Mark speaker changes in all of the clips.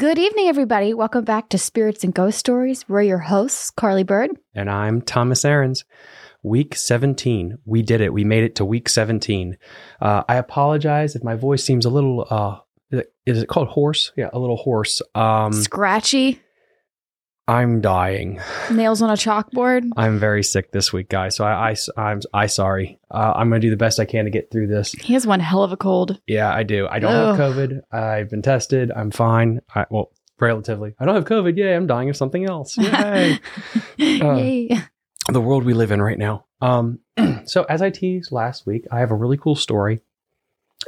Speaker 1: Good evening, everybody. Welcome back to Spirits and Ghost Stories. We're your hosts, Carly Bird.
Speaker 2: And I'm Thomas Aarons. Week 17. We did it. We made it to week 17. Uh, I apologize if my voice seems a little, uh, is it called hoarse? Yeah, a little hoarse. Um,
Speaker 1: Scratchy,
Speaker 2: I'm dying.
Speaker 1: nails on a chalkboard.
Speaker 2: I'm very sick this week, guys. So I, I, I'm, I sorry. Uh, I'm going to do the best I can to get through this.
Speaker 1: He has one hell of a cold.
Speaker 2: Yeah, I do. I don't have COVID. I've been tested. I'm fine. I, well, relatively. I don't have COVID. Yay. I'm dying of something else. Yay. Uh,
Speaker 1: Yay.
Speaker 2: the world we live in right now. Um, so as I teased last week, I have a really cool story.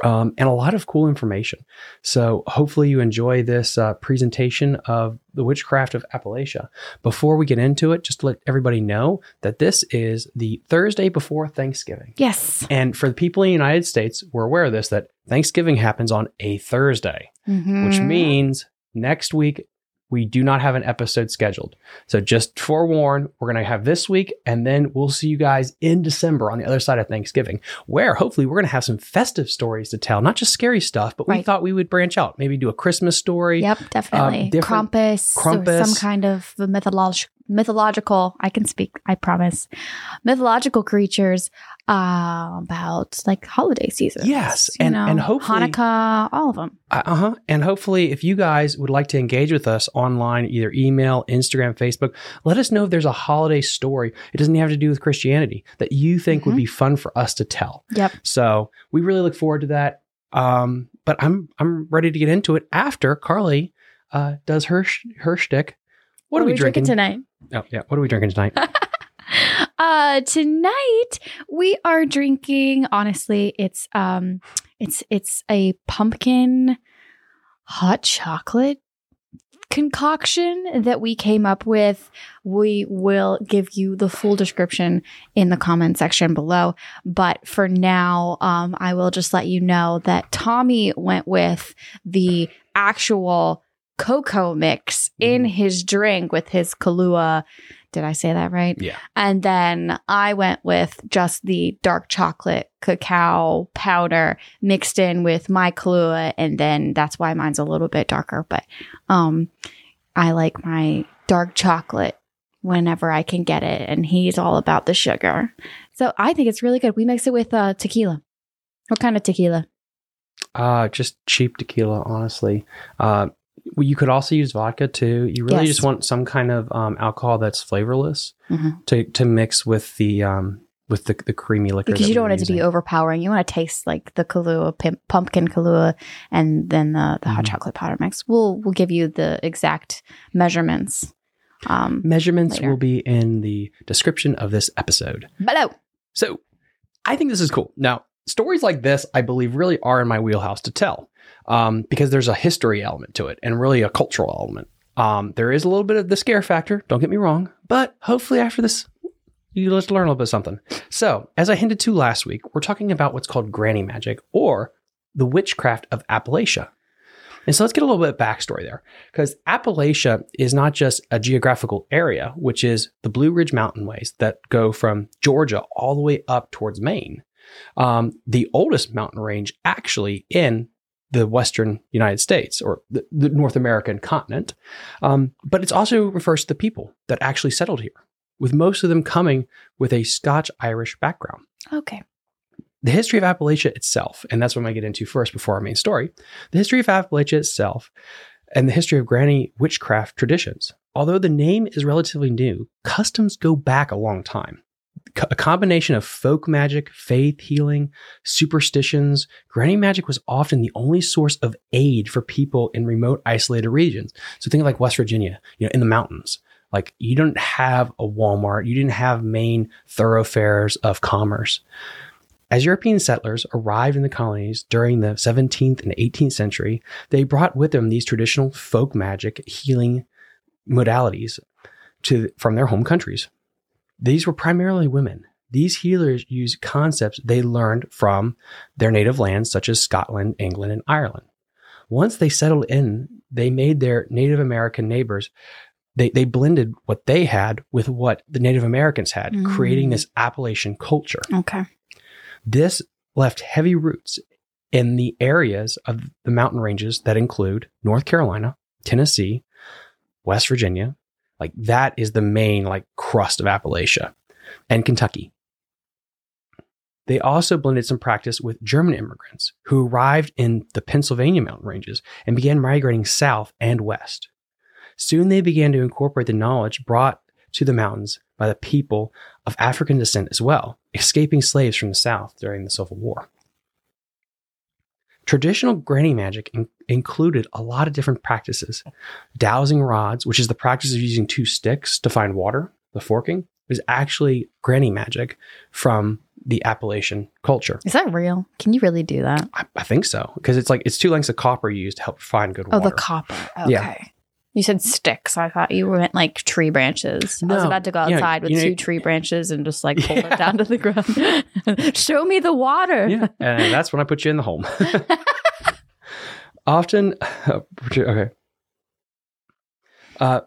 Speaker 2: Um, and a lot of cool information. So hopefully you enjoy this uh, presentation of the witchcraft of Appalachia. Before we get into it, just to let everybody know that this is the Thursday before Thanksgiving.
Speaker 1: Yes.
Speaker 2: And for the people in the United States, we're aware of this that Thanksgiving happens on a Thursday which
Speaker 1: Mhm.
Speaker 2: means next week we do not have an episode scheduled. So just forewarn, we're going to have this week and then we'll see you guys in December on the other side of Thanksgiving, where hopefully we're going to have some festive stories to tell, not just scary stuff, but we thought we would branch out, maybe do a Christmas story.
Speaker 1: Yep, definitely.
Speaker 2: um,
Speaker 1: Krampus,
Speaker 2: Krampus.
Speaker 1: some kind of mytholog- mythological, I can speak, I promise, mythological creatures uh, about like holiday season.
Speaker 2: Yes, and-
Speaker 1: know,
Speaker 2: and hopefully-
Speaker 1: Hanukkah, all of them.
Speaker 2: Uh huh. And hopefully, if you guys would like to engage with us online, either email, Instagram, Facebook, let us know if there's a holiday story. It doesn't have to do with Christianity that you think would
Speaker 1: Mhm.
Speaker 2: be fun for us to tell.
Speaker 1: Yep.
Speaker 2: So we really look forward to that. Um, but I'm I'm ready to get into it after Carly uh, does her sh- her shtick. What, are we, drinking?
Speaker 1: tonight?
Speaker 2: Oh yeah, what are we drinking tonight?
Speaker 1: uh tonight we are drinking honestly it's um it's it's a pumpkin hot chocolate concoction that we came up with we will give you the full description in the comment section below but for now um i will just let you know that tommy went with the actual cocoa mix in
Speaker 2: Mhm.
Speaker 1: his drink with his Kahlua. Did I say that right?
Speaker 2: Yeah.
Speaker 1: And then I went with just the dark chocolate cacao powder mixed in with my Kahlua, and then that's why mine's a little bit darker. But um, I like my dark chocolate whenever I can get it, and he's all about the sugar. So I think it's really good. We mix it with uh, tequila. What kind of tequila?
Speaker 2: Uh, just cheap tequila, honestly. Uh, well, you could also use vodka too. You really
Speaker 1: Yes.
Speaker 2: just want some kind of um, alcohol that's flavorless
Speaker 1: Mhm.
Speaker 2: to to mix with the um with the, the creamy liquor.
Speaker 1: because you don't want it to be overpowering. You want to taste like the Kahlua, pim- pumpkin Kahlua, and then the, the hot
Speaker 2: Mhm.
Speaker 1: chocolate powder mix. We'll we'll give you the exact measurements. Um,
Speaker 2: Measurements
Speaker 1: later.
Speaker 2: will be in the description of this episode.
Speaker 1: below.
Speaker 2: So I think this is cool. Now, stories like this, I believe, really are in my wheelhouse to tell um, because there's a history element to it and really a cultural element. Um, there is a little bit of the scare factor, don't get me wrong, but hopefully after this, you just learn a little bit something. So, as I hinted to last week, we're talking about what's called granny magic or the witchcraft of Appalachia. And so let's get a little bit of backstory there because Appalachia is not just a geographical area, which is the Blue Ridge Mountain Ways that go from Georgia all the way up towards Maine. Um, the oldest mountain range actually in the Western United States or the, the North American continent. Um, but it also refers to the people that actually settled here, with most of them coming with a Scotch Irish background
Speaker 1: Okay.
Speaker 2: the history of Appalachia itself, and that's what I'm going to get into first before our main story. The history of Appalachia itself and the history of granny witchcraft traditions. Although the name is relatively new, customs go back a long time. A combination of folk magic, faith healing, superstitions, granny magic was often the only source of aid for people in remote, isolated regions. So think like West Virginia, you know, in the mountains. Like you don't have a Walmart, you didn't have main thoroughfares of commerce. As European settlers arrived in the colonies during the 17th and 18th century, they brought with them these traditional folk magic healing modalities to, from their home countries. These were primarily women. These healers used concepts they learned from their native lands, such as Scotland, England, and Ireland. Once they settled in, they made their Native American neighbors, they, they blended what they had with what the Native Americans had,
Speaker 1: Mm.
Speaker 2: creating this Appalachian culture.
Speaker 1: Okay.
Speaker 2: This left heavy roots in the areas of the mountain ranges that include North Carolina, Tennessee, West Virginia. Like that is the main like crust of Appalachia and Kentucky. They also blended some practice with German immigrants who arrived in the Pennsylvania mountain ranges and began migrating south and west. Soon they began to incorporate the knowledge brought to the mountains by the people of African descent as well, escaping slaves from the south during the Civil War. Traditional granny magic in- included a lot of different practices. Dowsing rods, which is the practice of using two sticks to find water, the forking, is actually granny magic from the Appalachian culture.
Speaker 1: Is that real? Can you really do that?
Speaker 2: I, I think so because it's like it's two lengths of copper used to help find good
Speaker 1: Oh,
Speaker 2: water.
Speaker 1: Oh, the copper. Okay.
Speaker 2: Yeah.
Speaker 1: You said sticks. I thought you meant like tree branches. I was about to go
Speaker 2: Yeah,
Speaker 1: outside with
Speaker 2: know-
Speaker 1: two tree branches and just like pull
Speaker 2: Yeah.
Speaker 1: it down to the ground. Show me the water.
Speaker 2: yeah, and that's when I put you in the home. Often, okay. Uh,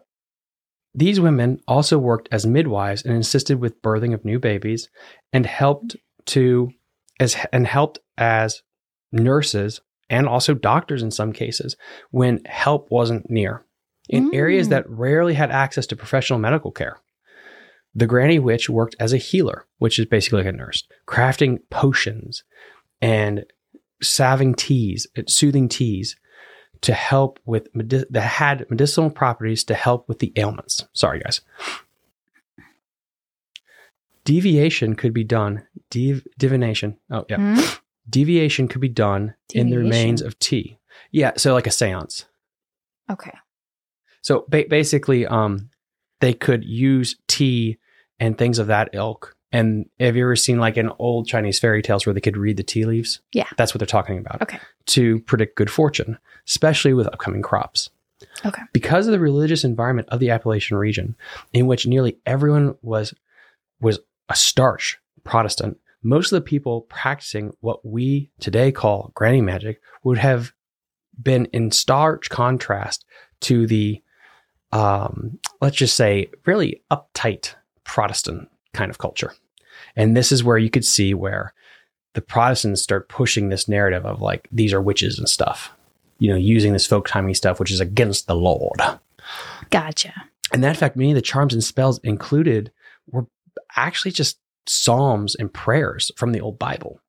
Speaker 2: these women also worked as midwives and assisted with birthing of new babies, and helped to as and helped as nurses and also doctors in some cases when help wasn't near in areas
Speaker 1: Mm.
Speaker 2: that rarely had access to professional medical care. The granny witch worked as a healer, which is basically like a nurse, crafting potions and salving teas, uh, soothing teas to help with medi- that had medicinal properties to help with the ailments. Sorry, guys. Deviation could be done. Div- divination. Oh, yeah.
Speaker 1: Hmm?
Speaker 2: Deviation could be done in the remains of tea. Yeah, so like a séance.
Speaker 1: Okay.
Speaker 2: So ba- basically, um, they could use tea and things of that ilk. And have you ever seen like in old Chinese fairy tales where they could read the tea leaves?
Speaker 1: Yeah.
Speaker 2: That's what they're talking about.
Speaker 1: Okay.
Speaker 2: To predict good fortune, especially with upcoming crops.
Speaker 1: Okay.
Speaker 2: Because of the religious environment of the Appalachian region, in which nearly everyone was was a starch Protestant, most of the people practicing what we today call granny magic would have been in stark contrast to the um, let's just say really uptight Protestant kind of culture. And this is where you could see where the Protestants start pushing this narrative of like these are witches and stuff, you know, using this folk timing stuff, which is against the Lord.
Speaker 1: Gotcha.
Speaker 2: And that in fact, many of the charms and spells included were actually just psalms and prayers from the old Bible.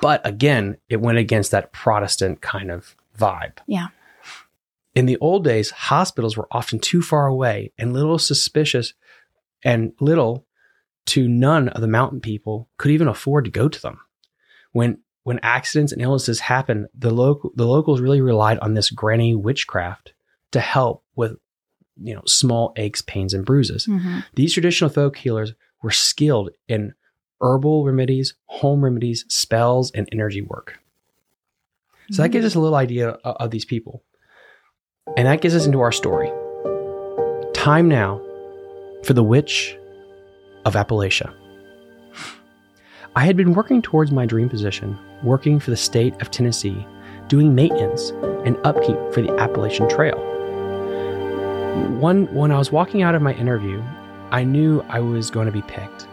Speaker 2: But again, it went against that Protestant kind of vibe.
Speaker 1: Yeah.
Speaker 2: In the old days, hospitals were often too far away and little suspicious and little to none of the mountain people could even afford to go to them. When when accidents and illnesses happened, the local the locals really relied on this granny witchcraft to help with you know small aches, pains, and bruises.
Speaker 1: Mhm.
Speaker 2: These traditional folk healers were skilled in herbal remedies, home remedies, spells, and energy work. So that gives us a little idea of, of these people. And that gets us into our story. Time now for the Witch of Appalachia. I had been working towards my dream position, working for the state of Tennessee, doing maintenance and upkeep for the Appalachian Trail. One, when I was walking out of my interview, I knew I was going to be picked.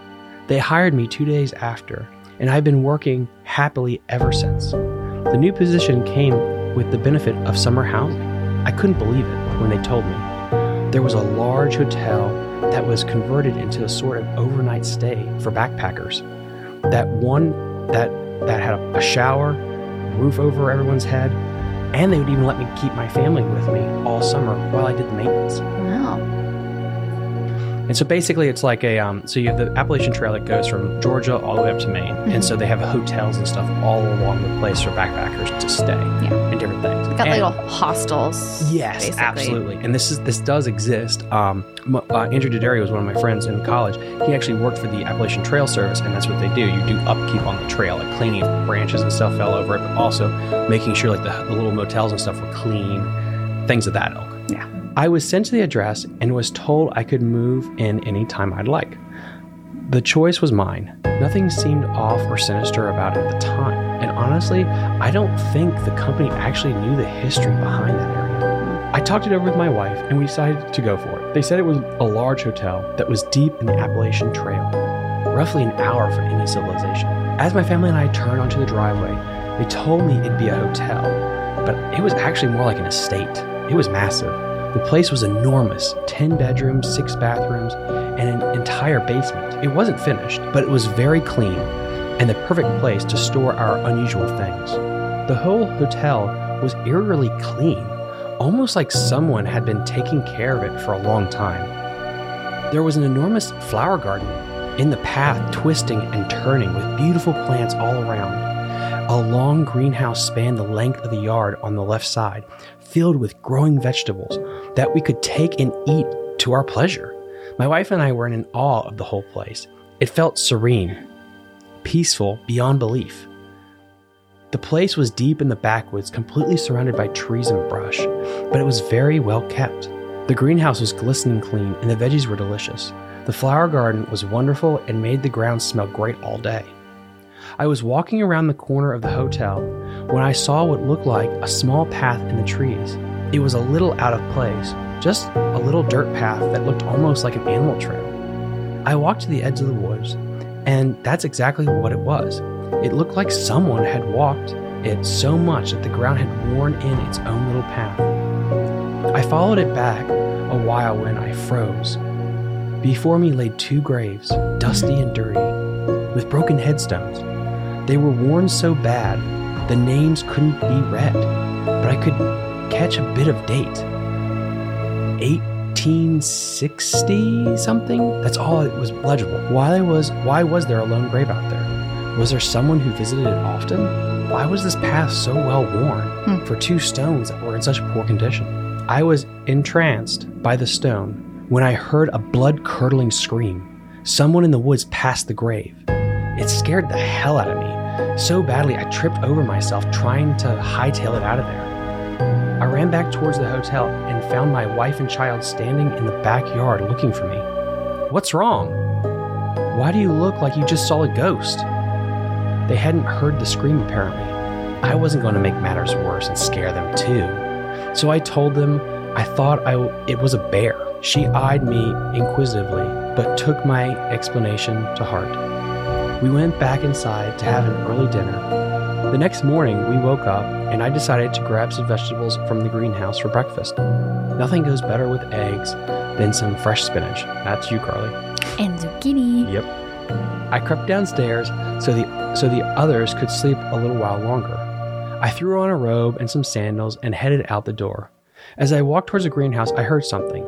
Speaker 2: They hired me two days after, and I've been working happily ever since. The new position came with the benefit of summer housing. I couldn't believe it when they told me. There was a large hotel that was converted into a sort of overnight stay for backpackers. That one that that had a, a shower, roof over everyone's head, and they would even let me keep my family with me all summer while I did the maintenance.
Speaker 1: Wow.
Speaker 2: And so basically, it's like a um, so you have the Appalachian Trail that goes from Georgia all the way up to Maine,
Speaker 1: Mhm.
Speaker 2: and so they have hotels and stuff all along the place for backpackers to stay and different things.
Speaker 1: Got
Speaker 2: And-
Speaker 1: little hostels.
Speaker 2: Yes,
Speaker 1: basically.
Speaker 2: absolutely. And this is this does exist. Um, uh, Andrew Daddario was one of my friends in college. He actually worked for the Appalachian Trail Service, and that's what they do. You do upkeep on the trail, like cleaning branches and stuff fell over it, but also making sure like the, the little motels and stuff were clean, things of that ilk.
Speaker 1: Yeah.
Speaker 2: I was sent to the address and was told I could move in any time I'd like. The choice was mine. Nothing seemed off or sinister about it at the time. And honestly, I don't think the company actually knew the history behind that area. I talked it over with my wife and we decided to go for it. They said it was a large hotel that was deep in the Appalachian Trail, roughly an hour from any civilization. As my family and I turned onto the driveway, they told me it'd be a hotel, but it was actually more like an estate. It was massive. The place was enormous 10 bedrooms, 6 bathrooms, and an entire basement. It wasn't finished, but it was very clean and the perfect place to store our unusual things. The whole hotel was eerily clean, almost like someone had been taking care of it for a long time. There was an enormous flower garden in the path, twisting and turning with beautiful plants all around. A long greenhouse spanned the length of the yard on the left side, filled with growing vegetables that we could take and eat to our pleasure. My wife and I were in awe of the whole place. It felt serene, peaceful beyond belief. The place was deep in the backwoods, completely surrounded by trees and brush, but it was very well kept. The greenhouse was glistening clean and the veggies were delicious. The flower garden was wonderful and made the ground smell great all day. I was walking around the corner of the hotel when I saw what looked like a small path in the trees. It was a little out of place, just a little dirt path that looked almost like an animal trail. I walked to the edge of the woods, and that's exactly what it was. It looked like someone had walked it so much that the ground had worn in its own little path. I followed it back a while when I froze. Before me lay two graves, dusty and dirty, with broken headstones. They were worn so bad the names couldn't be read, but I could catch a bit of date. 1860 something? That's all it was legible. Why was why was there a lone grave out there? Was there someone who visited it often? Why was this path so well worn
Speaker 1: Hmm.
Speaker 2: for two stones that were in such poor condition? I was entranced by the stone when I heard a blood curdling scream. Someone in the woods passed the grave. It scared the hell out of me so badly I tripped over myself trying to hightail it out of there. I ran back towards the hotel and found my wife and child standing in the backyard looking for me. What's wrong? Why do you look like you just saw a ghost? They hadn't heard the scream, apparently. I wasn't going to make matters worse and scare them too. So I told them I thought I, it was a bear. She eyed me inquisitively, but took my explanation to heart. We went back inside to have an early dinner. The next morning, we woke up and I decided to grab some vegetables from the greenhouse for breakfast. Nothing goes better with eggs than some fresh spinach. That's you, Carly.
Speaker 1: And zucchini.
Speaker 2: Yep. I crept downstairs so the so the others could sleep a little while longer. I threw on a robe and some sandals and headed out the door. As I walked towards the greenhouse, I heard something.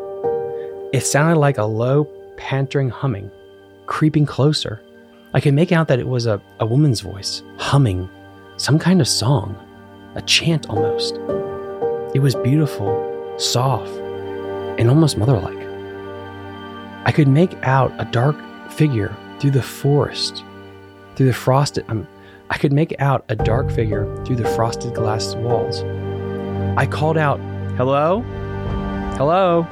Speaker 2: It sounded like a low, pantering humming, creeping closer. I could make out that it was a, a woman's voice, humming some kind of song, a chant almost. It was beautiful, soft, and almost motherlike. I could make out a dark figure through the forest, through the frosted. Um, I could make out a dark figure through the frosted glass walls. I called out, "Hello, hello!"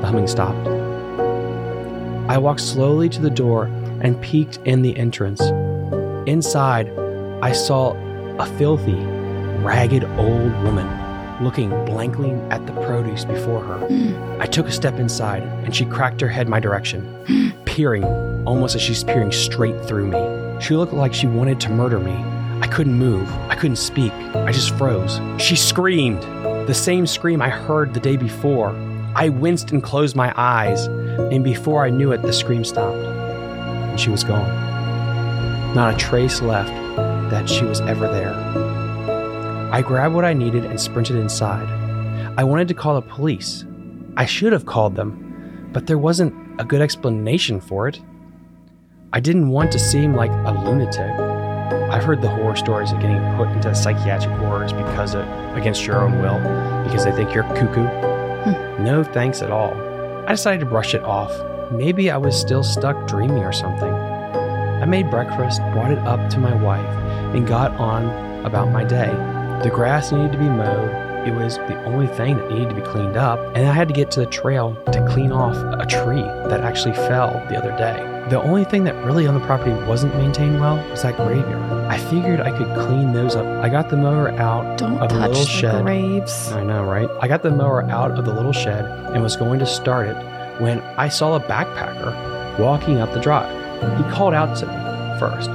Speaker 2: The humming stopped. I walked slowly to the door and peeked in the entrance. Inside, I saw a filthy, ragged old woman looking blankly at the produce before her. Mm. I took a step inside and she cracked her head my direction, mm. peering almost as she's peering straight through me. She looked like she wanted to murder me. I couldn't move. I couldn't speak. I just froze. She screamed. The same scream I heard the day before. I winced and closed my eyes, and before I knew it, the scream stopped. And she was gone. Not a trace left that she was ever there. I grabbed what I needed and sprinted inside. I wanted to call the police. I should have called them, but there wasn't a good explanation for it. I didn't want to seem like a lunatic. I've heard the horror stories of getting put into psychiatric wards because of against your own will, because they think you're cuckoo. Hmm. No thanks at all. I decided to brush it off. Maybe I was still stuck dreaming or something. I made breakfast, brought it up to my wife, and got on about my day. The grass needed to be mowed. It was the only thing that needed to be cleaned up, and I had to get to the trail to clean off a tree that actually fell the other day. The only thing that really on the property wasn't maintained well was that graveyard. I figured I could clean those up. I got the mower out
Speaker 1: Don't
Speaker 2: of
Speaker 1: touch
Speaker 2: little
Speaker 1: the
Speaker 2: shed.
Speaker 1: graves.
Speaker 2: I know, right? I got the mower out of the little shed and was going to start it when I saw a backpacker walking up the drive. He called out to me first,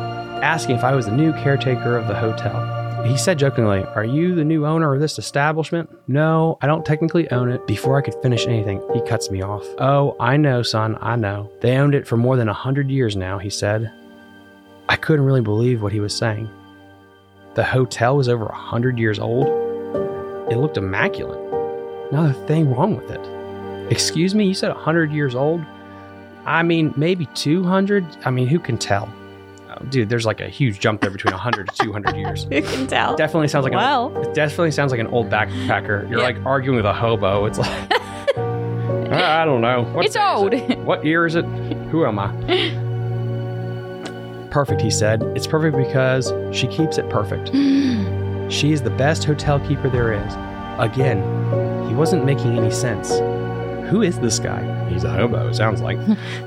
Speaker 2: asking if I was the new caretaker of the hotel. He said jokingly, Are you the new owner of this establishment? No, I don't technically own it. Before I could finish anything, he cuts me off. Oh, I know, son, I know. They owned it for more than a hundred years now, he said. I couldn't really believe what he was saying. The hotel was over a hundred years old. It looked immaculate. Not a thing wrong with it. Excuse me, you said a hundred years old? I mean, maybe 200? I mean, who can tell? Dude, there's like a huge jump there between 100 to 200 years.
Speaker 1: You can tell.
Speaker 2: Definitely sounds like
Speaker 1: well,
Speaker 2: an, it definitely sounds like an old backpacker. You're
Speaker 1: Yeah.
Speaker 2: like arguing with a hobo. It's like I don't know. What
Speaker 1: It's old.
Speaker 2: it? What year is it? Who am I? Perfect, he said. It's perfect because she keeps it perfect. She is the best hotel keeper there is. Again, he wasn't making any sense. Who is this guy? He's a hobo, it sounds like.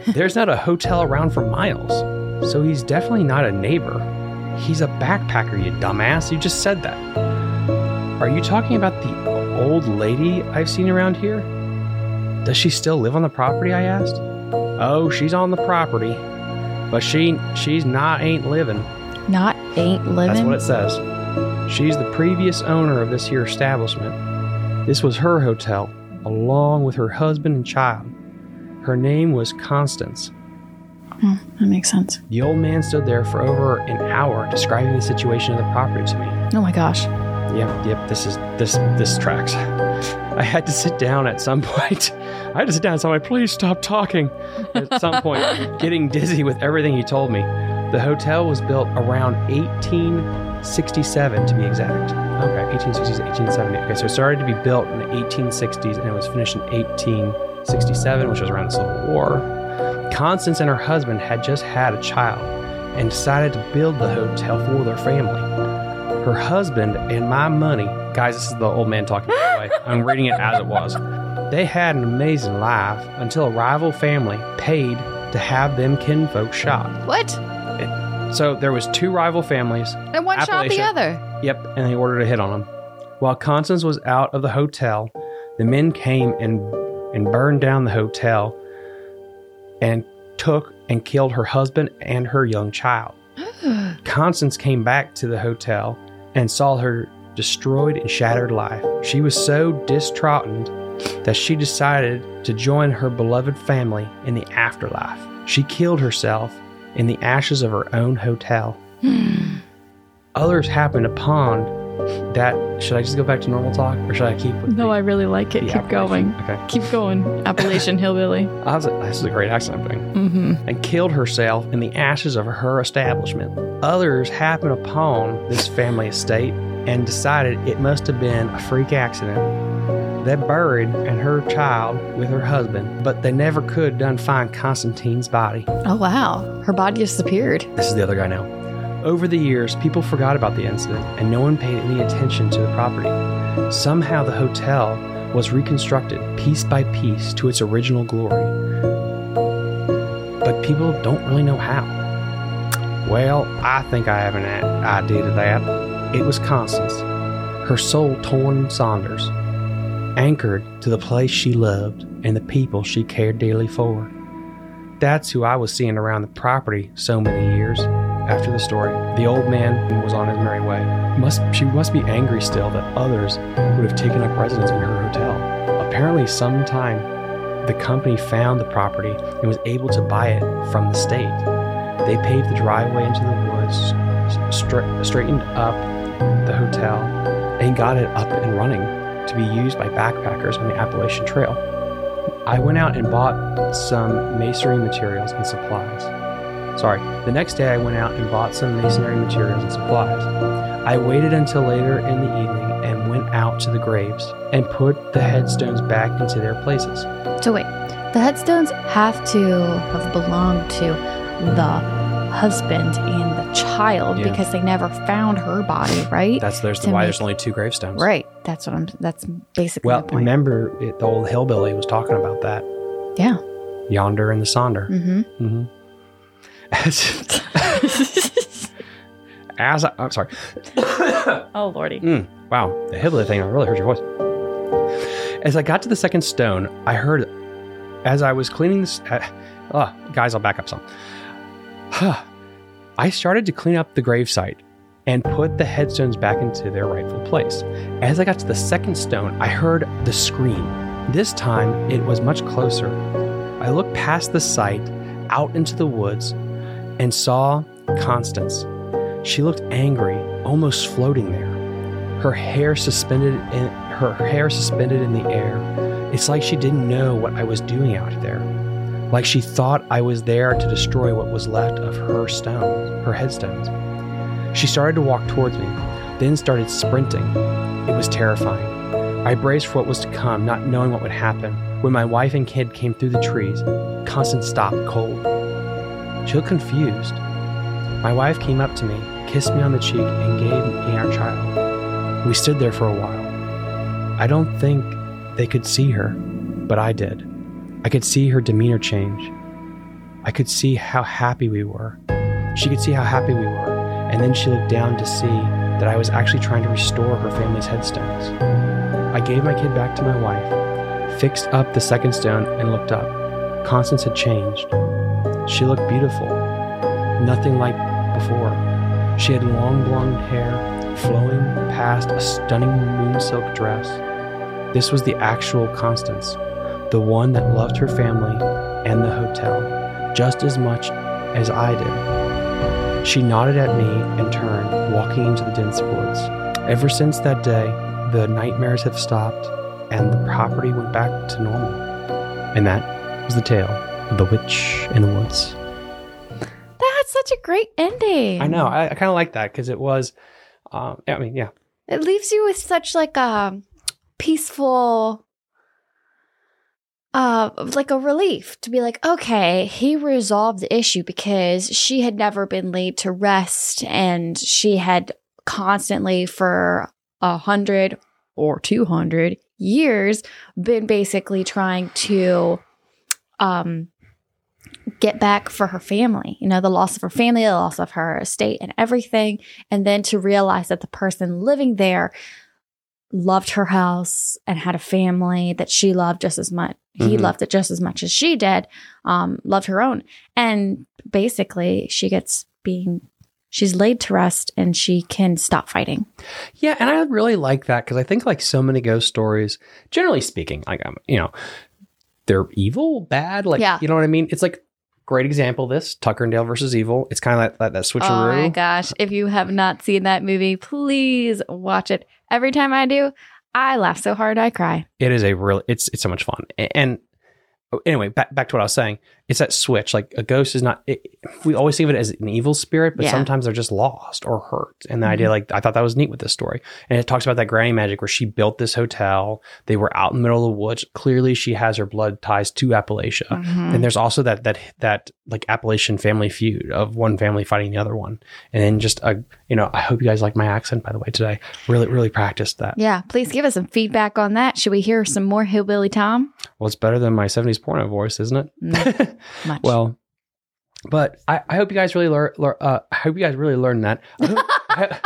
Speaker 2: There's not a hotel around for miles, so he's definitely not a neighbor. He's a backpacker, you dumbass. You just said that. Are you talking about the old lady I've seen around here? Does she still live on the property? I asked. Oh, she's on the property, but she she's not ain't living.
Speaker 1: not ain't living.
Speaker 2: That's what it says. She's the previous owner of this here establishment. This was her hotel, along with her husband and child. Her name was Constance.
Speaker 1: Hmm, that makes sense.
Speaker 2: The old man stood there for over an hour describing the situation of the property to me.
Speaker 1: Oh my gosh.
Speaker 2: Yep, yep, this is this this tracks. I had to sit down at some point. I had to sit down some point. Please stop talking. At some point, getting dizzy with everything he told me. The hotel was built around 1867 to be exact. Okay, 1860s, 1870. Okay, so it started to be built in the 1860s and it was finished in 1867, which was around the Civil War. Constance and her husband had just had a child and decided to build the hotel for their family her husband and my money. Guys, this is the old man talking, by the way. I'm reading it as it was. They had an amazing life until a rival family paid to have them kinfolk shot.
Speaker 1: What?
Speaker 2: So there was two rival families.
Speaker 1: And one shot the other.
Speaker 2: Yep, and they ordered a hit on them. While Constance was out of the hotel, the men came and and burned down the hotel and took and killed her husband and her young child. Constance came back to the hotel and saw her destroyed and shattered life. She was so distraught that she decided to join her beloved family in the afterlife. She killed herself in the ashes of her own hotel. Hmm. Others happened upon that. Should I just go back to normal talk or should I keep with
Speaker 1: no,
Speaker 2: the,
Speaker 1: I really like it. Keep going.
Speaker 2: Okay.
Speaker 1: Keep going. Appalachian Hillbilly.
Speaker 2: I was, this is a great accent I'm doing.
Speaker 1: Mm-hmm.
Speaker 2: and killed herself in the ashes of her establishment. Others happened upon this family estate and decided it must have been a freak accident. They buried and her child with her husband, but they never could done find Constantine's body.
Speaker 1: Oh wow. Her body disappeared.
Speaker 2: This is the other guy now. Over the years, people forgot about the incident and no one paid any attention to the property. Somehow the hotel was reconstructed piece by piece to its original glory. But people don't really know how. Well, I think I have an idea to that. It was Constance, her soul torn Saunders, anchored to the place she loved and the people she cared dearly for. That's who I was seeing around the property so many years after the story. The old man was on his merry way. Must she must be angry still that others would have taken up residence in her hotel. Apparently, sometime the company found the property and was able to buy it from the state. They paved the driveway into the woods, stra- straightened up the hotel, and got it up and running to be used by backpackers on the Appalachian Trail. I went out and bought some masonry materials and supplies. Sorry, the next day I went out and bought some masonry materials and supplies. I waited until later in the evening and went out to the graves and put the headstones back into their places.
Speaker 1: So wait, the headstones have to have belonged to the husband and the child
Speaker 2: Yeah.
Speaker 1: because they never found her body, right?
Speaker 2: That's there's
Speaker 1: To
Speaker 2: why
Speaker 1: make-
Speaker 2: there's only two gravestones.
Speaker 1: right. That's what I'm. That's basically
Speaker 2: Well,
Speaker 1: the point.
Speaker 2: remember it, the old hillbilly was talking about that
Speaker 1: yeah.
Speaker 2: yonder in the Sonder.
Speaker 1: Mm-hmm.
Speaker 2: hmm As, I, I'm sorry.
Speaker 1: oh lordy.
Speaker 2: Mm, wow, the hillbilly thing I really hurt your voice. As I got to the second stone, I heard, as I was cleaning this. Uh, oh, guys, I'll back up some. I started to clean up the gravesite. and put the headstones back into their rightful place. As I got to the second stone, I heard the scream. This time, it was much closer. I looked past the site out into the woods and saw Constance. She looked angry, almost floating there. Her hair suspended in her hair suspended in the air. It's like she didn't know what I was doing out there. Like she thought I was there to destroy what was left of her stones, her headstones. She started to walk towards me, then started sprinting. It was terrifying. I braced for what was to come, not knowing what would happen. When my wife and kid came through the trees, Constance stopped cold. She looked confused. My wife came up to me, kissed me on the cheek, and gave me our child. We stood there for a while. I don't think they could see her, but I did. I could see her demeanor change. I could see how happy we were. She could see how happy we were, and then she looked down to see that I was actually trying to restore her family's headstones. I gave my kid back to my wife, fixed up the second stone, and looked up. Constance had changed. She looked beautiful, nothing like before. She had long blonde hair flowing past a stunning moon silk dress. This was the actual Constance, the one that loved her family and the hotel just as much as I did. She nodded at me and turned, walking into the dense woods. Ever since that day, the nightmares have stopped and the property went back to normal. And that was the tale the witch in the woods.
Speaker 1: That's such a great ending.
Speaker 2: I know. I, I kind of like that because it was, um, I mean, yeah.
Speaker 1: It leaves you with such like a peaceful uh like a relief to be like okay he resolved the issue because she had never been laid to rest and she had constantly for a hundred or 200 years been basically trying to um get back for her family you know the loss of her family the loss of her estate and everything and then to realize that the person living there loved her house and had a family that she loved just as much. He
Speaker 2: Mhm.
Speaker 1: loved it just as much as she did. Um, loved her own, and basically, she gets being she's laid to rest and she can stop fighting.
Speaker 2: Yeah, and I really like that because I think like so many ghost stories, generally speaking, like um, you know, they're evil, bad, like
Speaker 1: Yeah.
Speaker 2: you know what I mean. It's like great example. of This Tucker and Dale versus Evil. It's kind of that that, that
Speaker 1: Oh my
Speaker 2: switcheroo.
Speaker 1: gosh! If you have not seen that movie, please watch it. Every time I do, I laugh so hard I cry.
Speaker 2: it is a real. It's it's so much fun. And, anyway, back back to what I was saying. It's that switch. Like a ghost is not. It, we always think of it as an evil spirit, but
Speaker 1: Yeah.
Speaker 2: sometimes they're just lost or hurt. And the
Speaker 1: Mhm.
Speaker 2: idea, like I thought that was neat with this story. And it talks about that granny magic where she built this hotel. They were out in the middle of the woods. Clearly, she has her blood ties to Appalachia.
Speaker 1: Mhm.
Speaker 2: And there's also that that that like Appalachian family feud of one family fighting the other one. And then just a you know, I hope you guys like my accent by the way today. Really really practiced that.
Speaker 1: Yeah, please give us some feedback on that. Should we hear some more Hillbilly Tom?
Speaker 2: Well, it's better than my 70s porno voice, isn't it?
Speaker 1: Mm, much.
Speaker 2: well, but I, I hope you guys really learn. lear- uh, I hope you guys really learn that. I hope, I,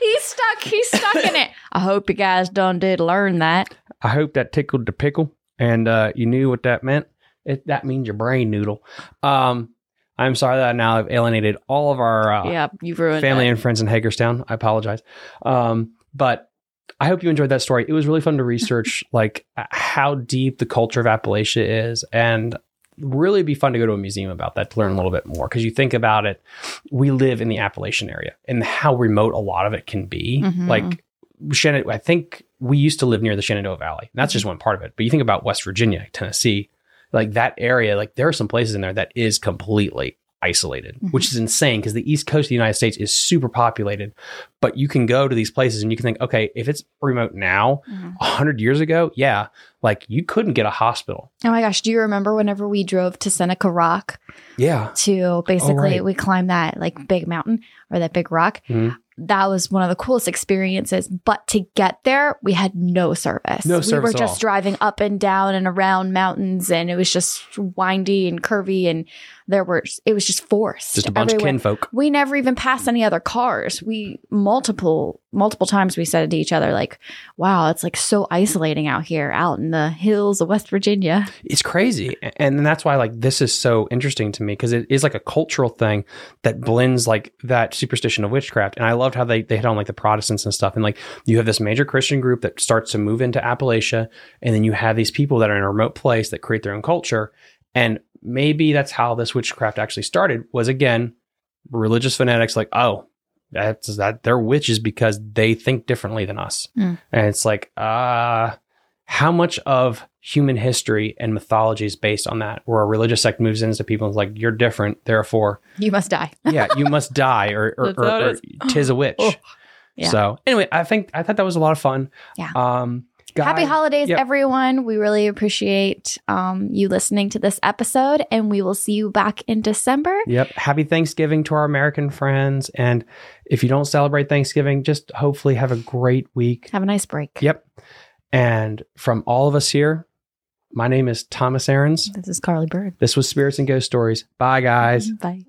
Speaker 1: he's stuck. He's stuck in it. I hope you guys done did learn that.
Speaker 2: I hope that tickled the pickle, and uh, you knew what that meant. It, that means your brain noodle. Um, I'm sorry that I now I've alienated all of our uh,
Speaker 1: yeah, you've ruined
Speaker 2: family
Speaker 1: it.
Speaker 2: and friends in Hagerstown. I apologize. Um, but I hope you enjoyed that story. It was really fun to research like uh, how deep the culture of Appalachia is and really be fun to go to a museum about that to learn a little bit more. Because you think about it we live in the Appalachian area and how remote a lot of it can be.
Speaker 1: Mhm.
Speaker 2: like Shenandoah I think we used to live near the Shenandoah Valley. That's just one part of it. But you think about West Virginia Tennessee like that area like there are some places in there that is completely isolated
Speaker 1: Mhm.
Speaker 2: which is insane because the east coast of the united states is super populated but you can go to these places and you can think okay if it's remote now
Speaker 1: Mhm.
Speaker 2: 100 years ago yeah like you couldn't get a hospital
Speaker 1: Oh my gosh, do you remember whenever we drove to Seneca Rock
Speaker 2: yeah
Speaker 1: to basically
Speaker 2: right.
Speaker 1: we climbed that like big mountain or that big rock?
Speaker 2: Mhm.
Speaker 1: That was one of the coolest experiences. But to get there, we had no service.
Speaker 2: No service.
Speaker 1: we
Speaker 2: were
Speaker 1: just
Speaker 2: all.
Speaker 1: driving up and down and around mountains, and it was just windy and curvy, and there were it was just forced.
Speaker 2: just a bunch
Speaker 1: everywhere.
Speaker 2: of kinfolk
Speaker 1: We never even passed any other cars. We multiple multiple times we said to each other, like, wow, it's like so isolating out here, out in the hills of West Virginia.
Speaker 2: It's crazy. And that's why like this is so interesting to me because it is like a cultural thing that blends like that superstition of witchcraft. And I loved how they, they hit on like the Protestants and stuff. And like you have this major Christian group that starts to move into Appalachia. And then you have these people that are in a remote place that create their own culture. And maybe that's how this witchcraft actually started was again, religious fanatics like, oh, that's that they're witches because they think differently than us.
Speaker 1: Mm.
Speaker 2: And it's like, uh, how much of human history and mythology is based on that, where a religious sect moves into people and is like, you're different, therefore,
Speaker 1: You must die.
Speaker 2: yeah, you must die, or or, or, or tis a witch.
Speaker 1: Oh, yeah.
Speaker 2: So anyway, I think I thought that was a lot of fun.
Speaker 1: Yeah.
Speaker 2: Um,
Speaker 1: Happy holidays,
Speaker 2: Yep.
Speaker 1: everyone. We really appreciate um, you listening to this episode, and we will see you back in December.
Speaker 2: Yep. Happy Thanksgiving to our American friends. And if you don't celebrate Thanksgiving, just hopefully have a great week.
Speaker 1: Have a nice break.
Speaker 2: Yep. And from all of us here, my name is Thomas Aarons.
Speaker 1: This is Carly Bird.
Speaker 2: This was Spirits and Ghost Stories. Bye, guys.
Speaker 1: Bye.